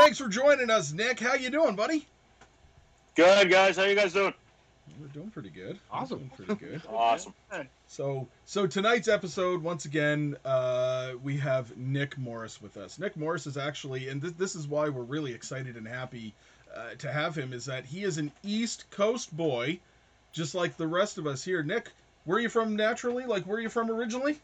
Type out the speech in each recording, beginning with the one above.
Thanks for joining us, Nick. How you doing, buddy? Good guys. How you guys doing? We're doing pretty good. Awesome. Doing pretty good. Awesome. So, so tonight's episode, once again, uh, we have Nick Morris with us. Nick Morris is actually, and this, this is why we're really excited and happy uh, to have him, is that he is an East Coast boy, just like the rest of us here. Nick, where are you from naturally? Like, where are you from originally?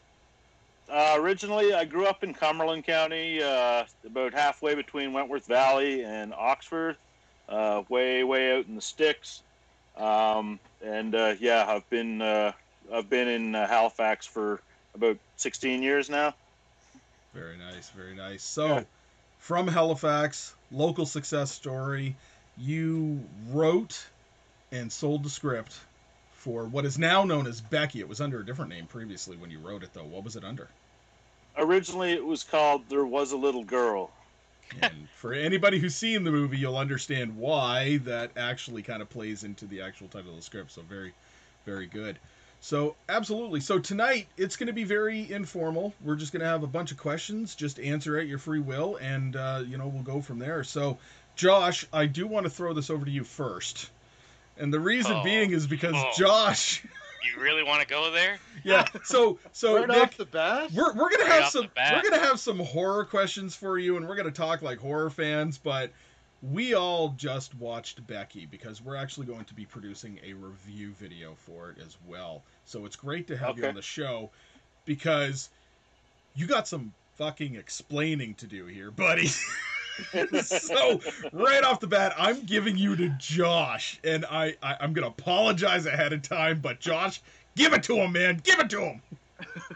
Uh, originally, I grew up in Cumberland County, uh, about halfway between Wentworth Valley and Oxford, uh, way way out in the sticks. Um, and uh, yeah, I've been uh, I've been in uh, Halifax for about 16 years now. Very nice, very nice. So, from Halifax, local success story. You wrote and sold the script for what is now known as Becky. It was under a different name previously when you wrote it, though. What was it under? Originally, it was called "There Was a Little Girl." and for anybody who's seen the movie, you'll understand why that actually kind of plays into the actual title of the script. So very, very good. So absolutely. So tonight it's going to be very informal. We're just going to have a bunch of questions. Just answer at your free will, and uh, you know we'll go from there. So, Josh, I do want to throw this over to you first, and the reason Oh. being is because Oh. Josh. You really want to go there? Yeah. So so right Nick, off the bat. we're, we're gonna Right have some we're gonna have some horror questions for you, and we're gonna talk like horror fans. But we all just watched Becky because we're actually going to be producing a review video for it as well. So it's great to have you on the show because you got some fucking explaining to do here, buddy. so right off the bat, I'm giving you to Josh, and I, I I'm gonna apologize ahead of time, but Josh, give it to him, man, give it to him.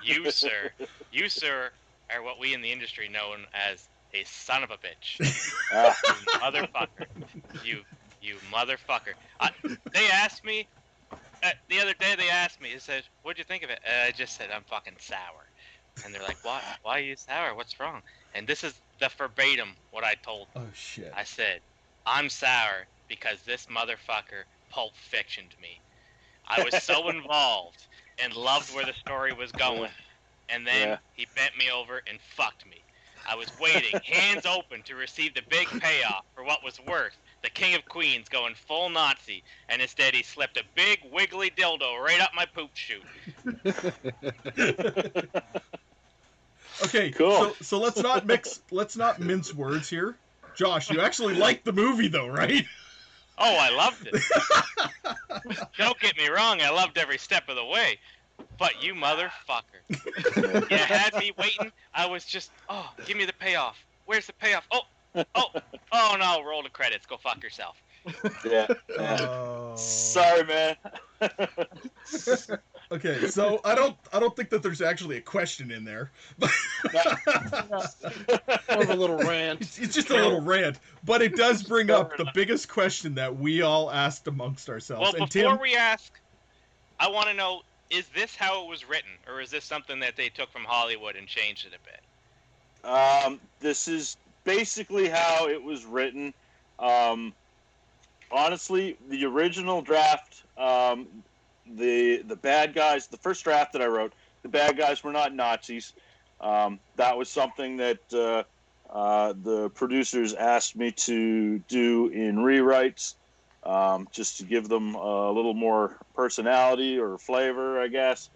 You, sir. You, sir, are what we in the industry know as a son of a bitch. Ah, You motherfucker. You, you motherfucker. I, they asked me, uh, the other day they asked me, they said, what'd you think of it? Uh, I just said, I'm fucking sour. And they're like, why, why are you sour? What's wrong? And this is the verbatim what I told Oh shit. I said, I'm sour because this motherfucker pulp fictioned me. I was so involved and loved where the story was going. And then Yeah. he bent me over and fucked me. I was waiting, hands open, to receive the big payoff for what was worth. The King of Queens going full Nazi, and instead he slipped a big wiggly dildo right up my poop chute. Okay, Cool. so so let's not mix let's not mince words here. Josh, you actually liked the movie though, right? Oh, I loved it. Don't get me wrong, I loved every step of the way. But you motherfucker. you had me waiting. I was just, oh, give me the payoff. Where's the payoff? Oh, oh, oh no, roll the credits. Go fuck yourself. yeah. yeah. Oh. Sorry, man. Okay, so I don't I don't think that there's actually a question in there. But More of a little rant. it's, it's just a little rant, but it does bring up the biggest question that we all asked amongst ourselves. Well, and before Tim, we ask, I want to know: is this how it was written, or is this something that they took from Hollywood and changed it a bit? Um, this is basically how it was written. Um, honestly, the original draft, um, the the bad guys, the first draft that I wrote, the bad guys were not Nazis. Um, that was something that uh, uh, the producers asked me to do in rewrites, um, just to give them a little more personality or flavor, I guess.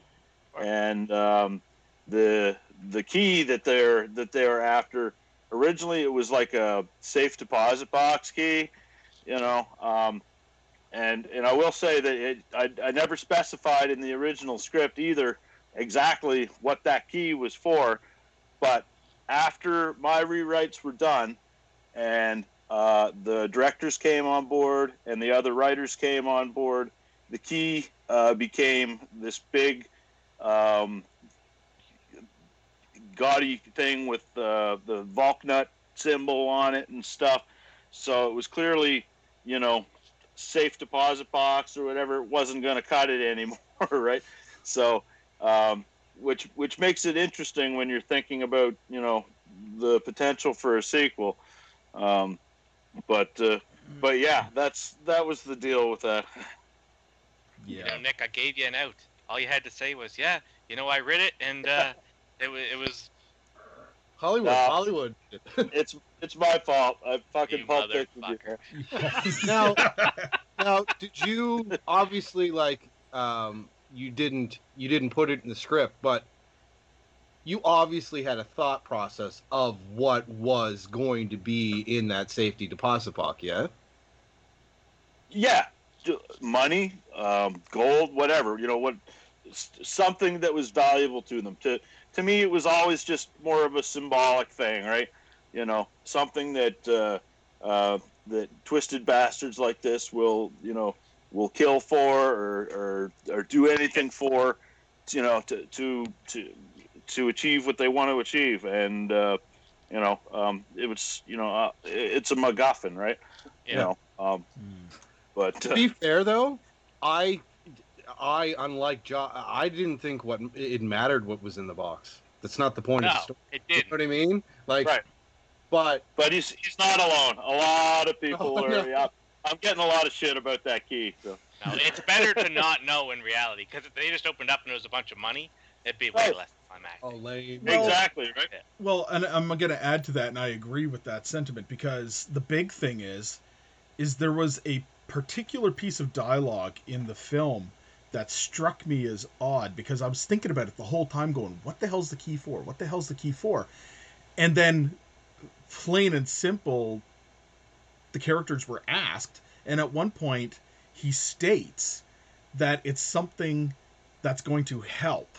And um, the the key that they're that they're after originally it was like a safe deposit box key you know um, and and i will say that it I, I never specified in the original script either exactly what that key was for but after my rewrites were done and uh, the directors came on board and the other writers came on board the key uh, became this big um, gaudy thing with uh, the Valknut symbol on it and stuff. So it was clearly, you know, safe deposit box or whatever. It wasn't going to cut it anymore, right? So, um, which which makes it interesting when you're thinking about, you know, the potential for a sequel. Um, but uh, but yeah, that's that was the deal with that. You know, yeah, Nick, I gave you an out. All you had to say was, "Yeah, you know, I read it, and uh, it was it was Hollywood, No. Hollywood. It's it's my fault. I fucking You Pulp Fiction. motherfucker. Now- now, did you obviously like um, you didn't you didn't put it in the script, but you obviously had a thought process of what was going to be in that safety deposit box, yeah? Yeah, money, um, gold, whatever. You know what? Something that was valuable to them. To to me, it was always just more of a symbolic thing, right? You know, something that uh, uh, that twisted bastards like this will, you know, will kill for or or, or do anything for, you know, to to to to achieve what they want to achieve. And uh, you know, um, it was, you know, uh, it's a MacGuffin, right? You know, um, Hmm. but To uh, be fair, though, I, I unlike jo- I didn't think what it mattered what was in the box. That's not the point of the story. it You did. know what I mean? Like, Right. but But he's he's not alone. A lot of people Oh, are. no. Yeah, I'm getting a lot of shit about that key. So. No, it's better to not know in reality because if they just opened up and there was a bunch of money, it'd be way Right. less climactic. oh, lame. Well- exactly right. Well, and I'm going to add to that, and I agree with that sentiment because the big thing is, is there was a particular piece of dialogue in the film that struck me as odd because I was thinking about it the whole time, going, "What the hell's the key for? What the hell's the key for?" And then, plain and simple, the characters were asked, and at one point, he states that it's something that's going to help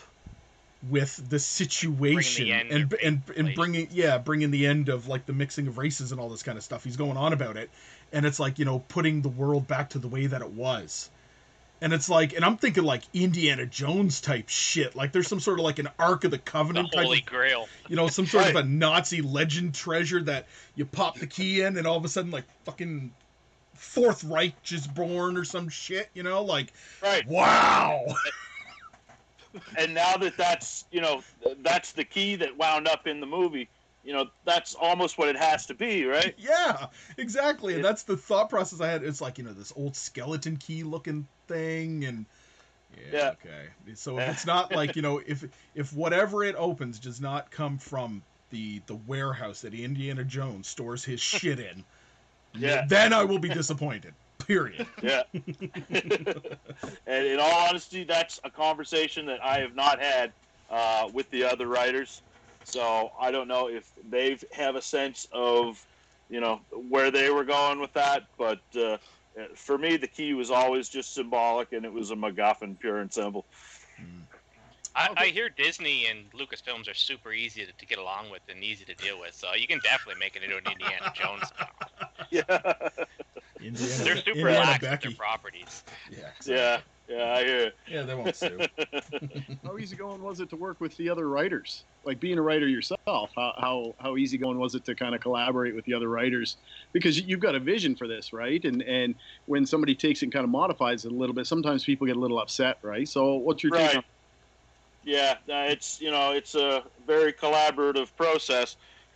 with the situation end and and and bringing yeah bringing the end of like the mixing of races and all this kind of stuff he's going on about it and it's like you know putting the world back to the way that it was and it's like and i'm thinking like indiana jones type shit like there's some sort of like an ark of the The covenant type Holy of Grail. you know some sort of a nazi legend treasure that you pop the key in and all of a sudden like fucking fourth reich is born or some shit you know like Right. wow And now that that's you know that's the key that wound up in the movie. You know that's almost what it has to be, right? Yeah, exactly. And that's the thought process I had. It's like, you know, this old skeleton key looking thing and yeah, Yeah. okay. So if it's not like, you know, if if whatever it opens does not come from the the warehouse that Indiana Jones stores his shit in, Yeah. then I will be disappointed. Period. Yeah. and in all honesty, that's a conversation that I have not had uh, with the other writers. So I don't know if they have a sense of, you know, where they were going with that. But uh, for me, the key was always just symbolic, and it was a MacGuffin, pure and simple. I, I hear Disney and Lucasfilms are super easy to, to get along with and easy to deal with, so you can definitely make it into an Indiana Jones. film. Yeah. Indiana, They're super Indiana lax with Becky. their properties. Yeah, exactly. Yeah. Yeah, I hear it. Yeah, they won't sue. How easygoing was it to work with the other writers? Like being a writer yourself, how how, how easygoing was it to kind of collaborate with the other writers? Because you've got a vision for this, right? And and when somebody takes it and kind of modifies it a little bit, sometimes people get a little upset, right? So what's your take Right. on Yeah, uh, it's you know it's a very collaborative process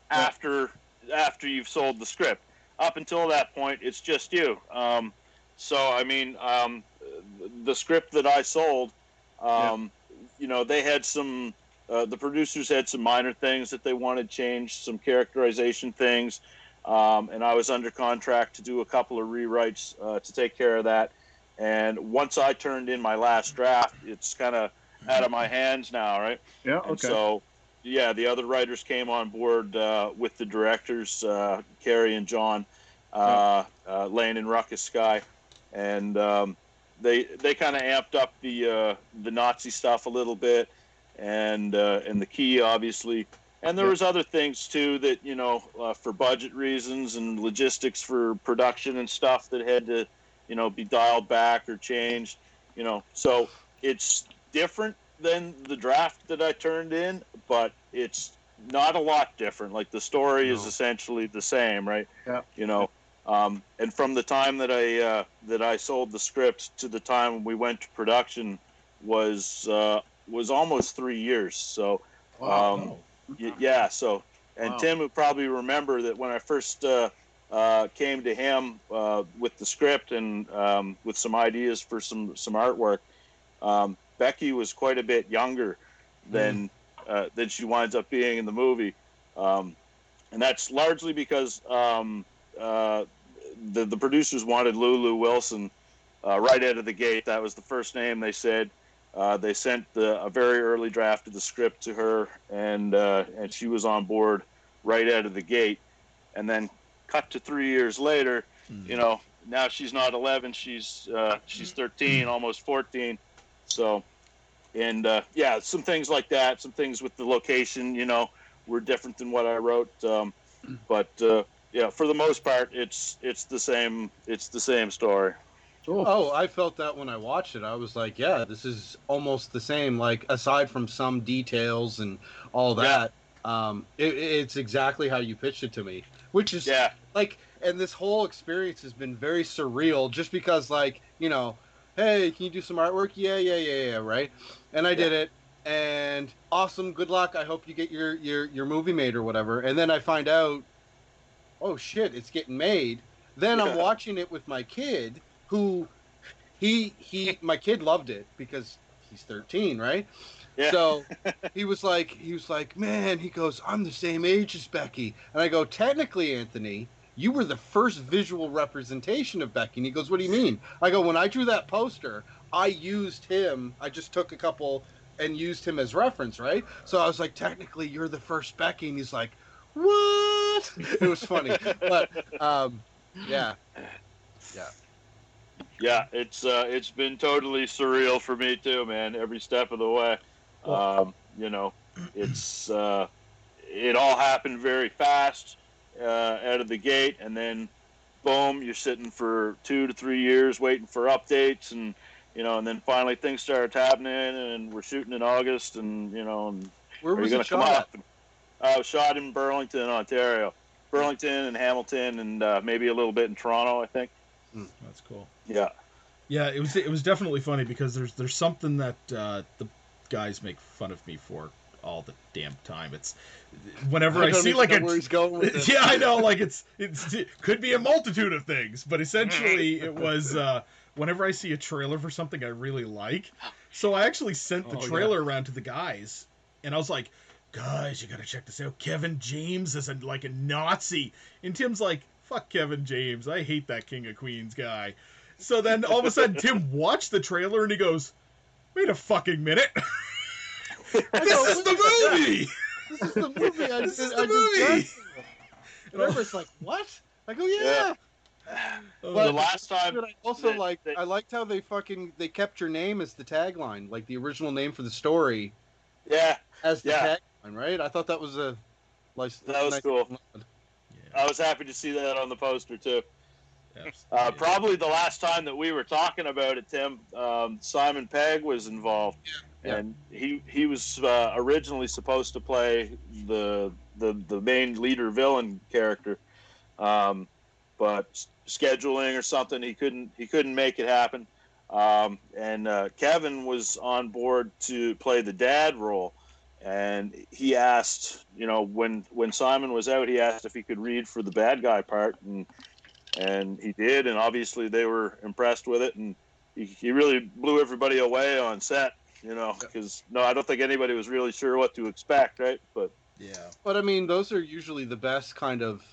after after you've sold the script. Up until that point, it's just you. Um, so I mean, um, the script that I sold, um, you know, they had some. Uh, the producers had some minor things that they wanted changed, some characterization things, um, and I was under contract to do a couple of rewrites uh, to take care of that. And once I turned in my last draft, it's kind of out of my hands now, right? Yeah, And okay. so, yeah, the other writers came on board uh, with the directors, uh, Cary and John, uh, uh, Lane and Ruckus Skye, and um, they they kind of amped up the uh, the Nazi stuff a little bit, and uh, and the key obviously, and there Yeah. was other things too that you know uh, for budget reasons and logistics for production and stuff that had to you know be dialed back or changed, you know. So it's different than the draft that I turned in, but it's not a lot different. Like the story is essentially the same, right? Yeah. You know, um, and from the time that I uh, that I sold the script to the time we went to production was uh, was almost three years. So Wow. um, y- yeah. So and Wow. Tim would probably remember that when I first uh, uh, came to him uh, with the script and um, with some ideas for some some artwork, um, Becky was quite a bit younger than uh, than she winds up being in the movie. um, and that's largely because um, uh, the the producers wanted Lulu Wilson uh, right out of the gate. That was the first name they said. Uh, they sent the, a very early draft of the script to her, and uh, and she was on board right out of the gate. And then, cut to three years later, you know, now she's not 11, she's uh, she's 13, almost 14. So, and uh, yeah, some things like that, some things with the location, you know, were different than what I wrote. Um, but uh, yeah, for the most part, it's it's the same. It's the same story. Cool. Oh, I felt that when I watched it. I was like, yeah, this is almost the same. Like, aside from some details and all that, um, it, it's exactly how you pitched it to me, which is Yeah, like, and this whole experience has been very surreal just because, like, you know, hey, can you do some artwork? Yeah, yeah, yeah, yeah, right. And I did it, and awesome. Good luck. I hope you get your your your movie made or whatever. And then I find out, oh shit, it's getting made. Then I'm watching it with my kid, who he he my kid loved it because he's 13, right? Yeah. So he was like, he was like, man, he goes, I'm the same age as Becky, and I go, technically, Anthony, you were the first visual representation of Becky. And he goes, what do you mean? I go, when I drew that poster, I used him. I just took a couple and used him as reference, right? So I was like, technically, you're the first Becky, and he's like, what? It was funny, but um, yeah, yeah, it's uh, it's been totally surreal for me too, man. Every step of the way. Um, you know, it's uh, it all happened very fast uh, out of the gate, and then boom, you're sitting for two to three years waiting for updates, and you know, and then finally things started happening, and we're shooting in August, and you know, and where was it to come shot? up? I was shot in Burlington, Ontario. Burlington and Hamilton, and uh, maybe a little bit in Toronto, I think. That's cool. Yeah. Yeah, it was it was definitely funny because there's there's something that uh, the guys make fun of me for all the damn time. It's whenever I, don't see like know a where he's going with this. yeah, I know. Like it's it's it could be a multitude of things, but essentially it was uh, whenever I see a trailer for something I really like. So I actually sent the Oh, yeah. trailer around to the guys, and I was like, "Guys, you gotta check this out. Kevin James is a, like a Nazi," and Tim's like, "Fuck Kevin James. I hate that King of Queens guy." So then all of a sudden Tim watched the trailer and he goes, "Wait a fucking minute." this is the movie. This is the movie. I This just, is the I just movie. guessed. And everybody's like, "What?" I go, "Yeah." Oh, the last time, I also that- like that- I liked how they fucking they kept your name as the tagline, like the original name for the story yeah, as the Yeah. Tagline, right? I thought that was a like That was cool. yeah, I was happy to see that on the poster too. Uh. Probably the last time that we were talking about it, Tim, um, Simon Pegg was involved, Yeah. and he he was uh, originally supposed to play the the the main leader villain character, um, but scheduling or something he couldn't he couldn't make it happen. Um, and uh, Kevin was on board to play the dad role, and he asked, you know, when when Simon was out, he asked if he could read for the bad guy part, and and he did, and obviously they were impressed with it, and he, he really blew everybody away on set, you know, because no, I don't think anybody was really sure what to expect, right? But yeah. But I mean, those are usually the best kind of.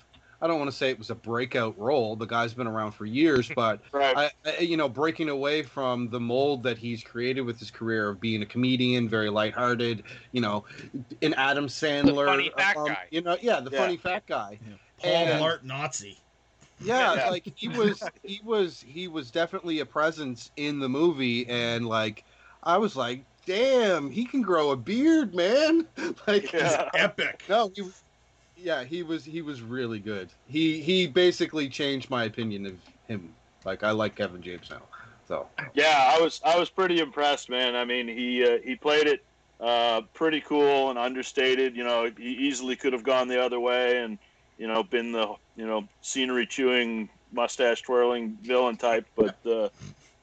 I don't want to say it was a breakout role. The guy's been around for years, but right, I, I, you know, breaking away from the mold that he's created with his career of being a comedian, very lighthearted, you know, an Adam Sandler, funny fat um, guy. you know, yeah, the Yeah. funny fat guy. Paul And- Blart Nazi. Yeah, Yeah. like he was, he was, he was definitely a presence in the movie, and like, I was like, damn, he can grow a beard, man. like, Yeah. Epic. no, he, was- yeah, he was, he was really good. He, he basically changed my opinion of him. Like, I like Kevin James now. So, yeah, I was I was pretty impressed, man. I mean, he uh, he played it uh, pretty cool and understated. You know, he easily could have gone the other way and you know been the you know scenery chewing, mustache twirling villain type, but. Uh,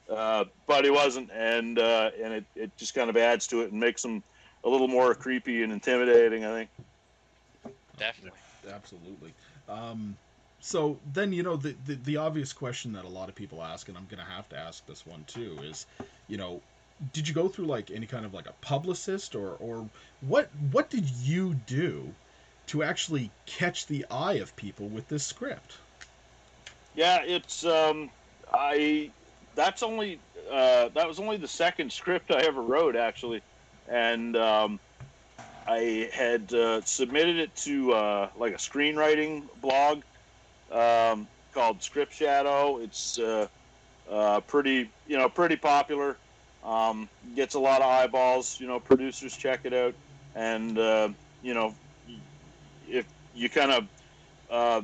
uh, but he wasn't, and uh, and it, it just kind of adds to it and makes him a little more creepy and intimidating. I think. Definitely. Absolutely. Um, so then you know the, the the obvious question that a lot of people ask, and I'm gonna have to ask this one too, is, you know, did you go through like any kind of like a publicist or or what what did you do to actually catch the eye of people with this script? Yeah, it's um, I. That's only uh, that was only the second script I ever wrote actually, and um, I had uh, submitted it to uh, like a screenwriting blog um, called Script Shadow. It's uh, uh, pretty you know pretty popular. Um, gets a lot of eyeballs. You know, producers check it out, and uh, you know, if you kind of uh,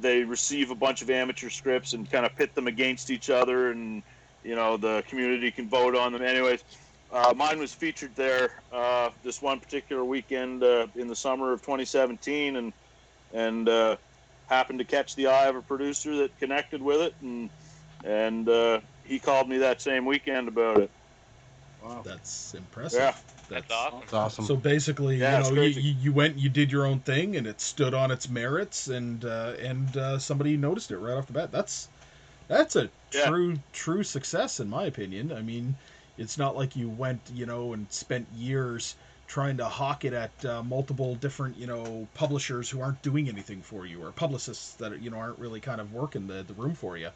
they receive a bunch of amateur scripts and kind of pit them against each other, and you know the community can vote on them. Anyways, uh, mine was featured there uh, this one particular weekend uh, in the summer of 2017, and and uh, happened to catch the eye of a producer that connected with it, and and uh, he called me that same weekend about it. Wow. That's impressive. Yeah. That's awesome. It's awesome. So basically, Yeah, you it's know, you, you you went, you did your own thing, and it stood on its merits, and uh, and uh, somebody noticed it right off the bat. That's that's a Yeah. true true success, in my opinion. I mean, it's not like you went, you know, and spent years trying to hawk it at uh, multiple different, you know, publishers who aren't doing anything for you, or publicists that you know aren't really kind of working the the room for you.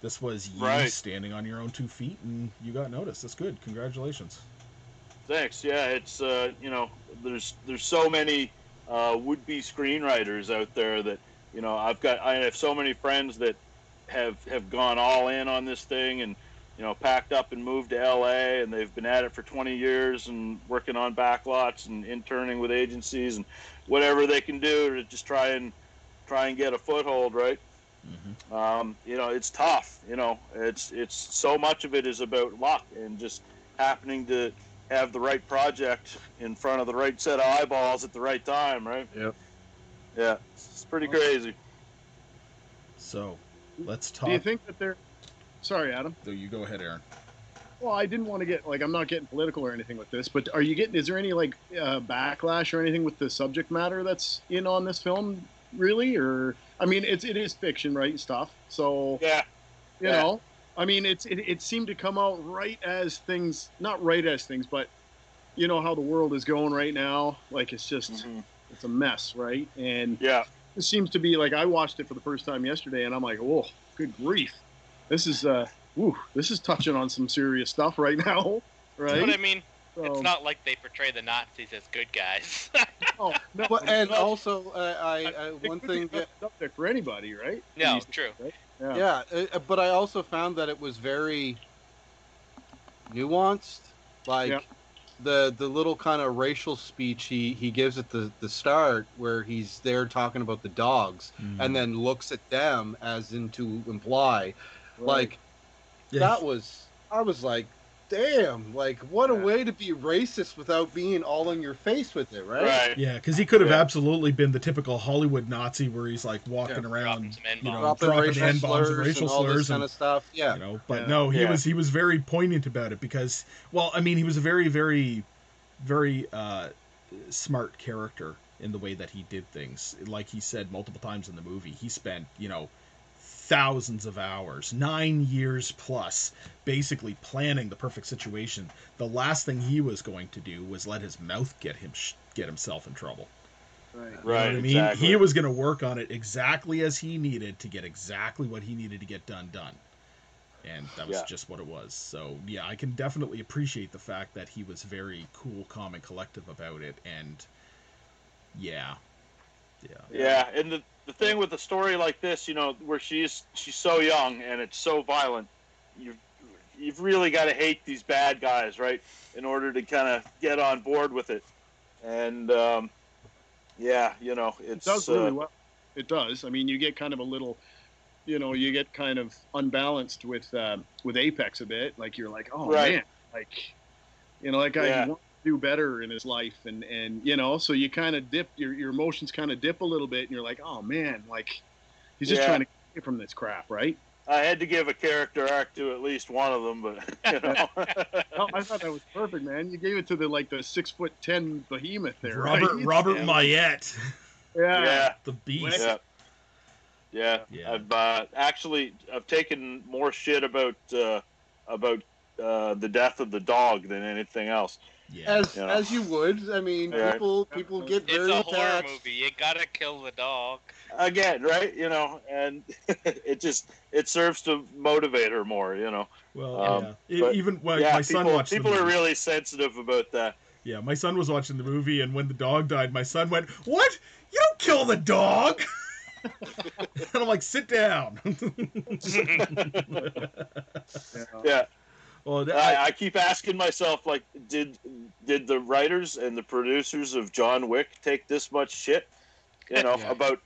This was you Right. standing on your own two feet, and you got noticed. That's good. Congratulations. Thanks. Yeah, it's uh, you know, there's there's so many uh, would-be screenwriters out there that you know I've got I have so many friends that have have gone all in on this thing and you know packed up and moved to LA and they've been at it for 20 years and working on backlots and interning with agencies and whatever they can do to just try and try and get a foothold, right? hmm um, you know it's tough you know it's it's so much of it is about luck and just happening to have the right project in front of the right set of eyeballs at the right time right Yep. yeah it's pretty crazy So, let's talk. Do you think that they're? Sorry, Adam. So you go ahead, Aaron. Well, I didn't want to get like I'm not getting political or anything with this, but are you getting? Is there any like uh, backlash or anything with the subject matter that's in on this film, really? Or I mean, it's it is fiction, right? Stuff. So yeah you Yeah. know, I mean, it's it, it seemed to come out right as things, not right as things, but you know how the world is going right now. Like it's just Mhm. it's a mess, right? And yeah it seems to be like I watched it for the first time yesterday, and I'm like, oh, good grief, this is uh, ooh, this is touching on some serious stuff right now, right? But I mean, it's not like they portray the Nazis as good guys. Oh, no, Well, and no, also, uh, I, I one thing that up there for anybody, right? no, These- true. Yeah. yeah, uh, but I also found that it was very nuanced. Like Yeah. the the little kind of racial speech he he gives at the the start, where he's there talking about the dogs, Mm-hmm. and then looks at them as in to imply, Right. like Yeah, that was I was like, damn, like what a way to be racist without being all in your face with it, right? right Yeah, because he could have Yeah. absolutely been the typical Hollywood Nazi where he's like walking Yeah, around, dropping you know, N-bombs. Dropping dropping racial N bombs slurs and racial and all this slurs, kind and, of stuff. Yeah. you know. But Yeah. no, he Yeah. was he was very poignant about it because, well, I mean, he was a very, very, very uh, smart character in the way that he did things. Like he said multiple times in the movie, he spent you know thousands of hours, nine years plus, basically planning the perfect situation. The last thing he was going to do was let his mouth get him sh- get himself in trouble. Right. You know right what I mean? exactly. He was going to work on it exactly as he needed to get exactly what he needed to get done done. And that was Yeah. just what it was. So, yeah, I can definitely appreciate the fact that he was very cool, calm, and collective about it. And, yeah. Yeah. Yeah, and the the thing with a story like this, you know, where she's she's so young and it's so violent, you've you've really got to hate these bad guys, right, in order to kind of get on board with it. And um, yeah, you know, It does really uh, well. It does. I mean, you get kind of a little, you know, you get kind of unbalanced with um, with Apex a bit. Like you're like, oh Right. man, like, you know, guy Yeah. to do better in his life, and and you know, so you kind of dip your your emotions kind of dip a little bit, and you're like, oh man, like, he's just Yeah. trying to get from this crap, right? I had to give a character arc to at least one of them, but you know, No, I thought that was perfect, man. You gave it to the like the six foot ten behemoth there, Robert right? Robert Yeah. Maillet, Yeah. yeah. the beast. Yeah. Yeah, Yeah. I've uh, actually I've taken more shit about uh, about uh, the death of the dog than anything else. Yeah. as Yeah. as you would. I mean, Yeah. people people get It's very a horror attached. movie. You gotta kill the dog. Again, right? You know, and it just it serves to motivate her more. You know. well, Um, yeah. But, even when yeah, my son people, watched people the are really sensitive about that. Yeah, my son was watching the movie, and when the dog died, my son went, "What? You don't kill the dog!" and I'm like, "Sit down." Yeah. Well, that- I, I keep asking myself, like, did did the writers and the producers of John Wick take this much shit? You know, Yeah. about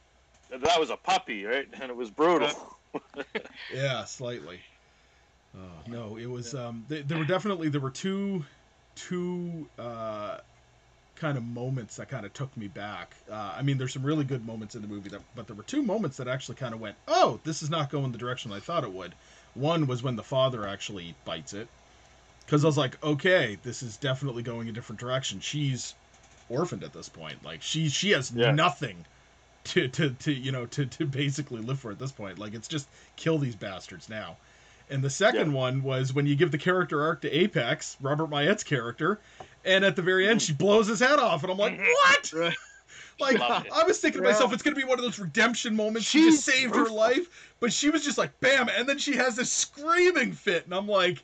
that was a puppy, right? And it was brutal. Yeah, slightly. Oh, no, it was. Um, th- there were definitely there were two, two uh, kind of moments that kind of took me back. Uh, I mean, there's some really good moments in the movie, that, but there were two moments that actually kind of went, "Oh, this is not going the direction I thought it would." One was when the father actually bites it, because I was like, "Okay, this is definitely going a different direction." She's orphaned at this point. Like she she has Yeah. nothing to, to, to you know to, to basically live for at this point. Like it's just kill these bastards now. And the second one was when you give the character arc to Apex, Robert Maillet's character, and at the very end she blows his head off, and I'm like, mm-hmm. what? Right. Like I was thinking to Yeah. myself, it's gonna be one of those redemption moments. She She's just saved her life, but she was just like, bam, and then she has this screaming fit, and I'm like,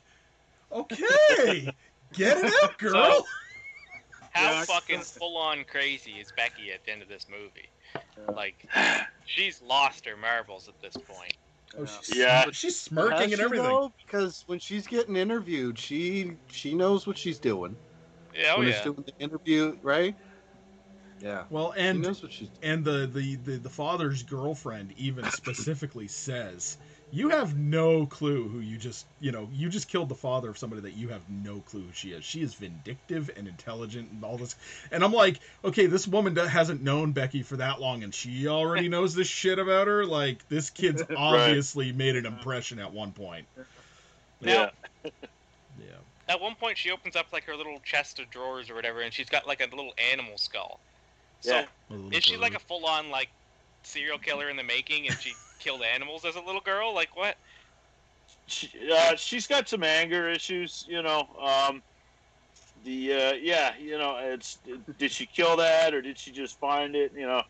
okay, get it out, girl. How Yeah, fucking full on crazy is Becky at the end of this movie? Like, she's lost her marbles at this point. Oh, she's, Yeah. she's Has smirking she, and everything. though? Because when she's getting interviewed, she she knows what she's doing. Yeah, oh when yeah. she's doing the interview, right? Yeah, Well, she and knows what she's. and the, the the the father's girlfriend even specifically says you have no clue who you just you know you just killed the father of somebody that you have no clue who she is. She is vindictive and intelligent and all this. And i'm like okay this woman that hasn't known becky for that long and she already knows this shit about her? Like this kid's obviously made an impression at one point. Now, Yeah. yeah at one point, she opens up like her little chest of drawers or whatever, and she's got like a little animal skull. So, Yeah. is she like a full on like serial killer in the making, and she killed animals as a little girl? Like what? she, uh, she's got some anger issues, you know. Um, the uh, yeah, you know, it's did she kill that or did she just find it? You know,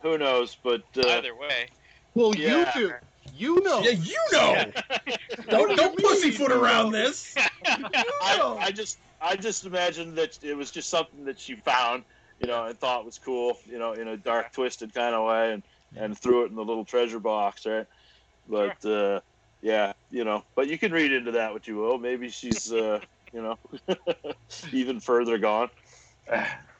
who knows? But uh, Either way, Well, yeah. you do. You know. yeah you know don't don't do you mean, pussyfoot you around know? this I, I just I just imagined that it was just something that she found, you know, and thought was cool, you know, in a dark, twisted kind of way, and and threw it in the little treasure box, right? But uh, yeah, you know, but you can read into that what you will. Maybe she's, uh, you know, even further gone.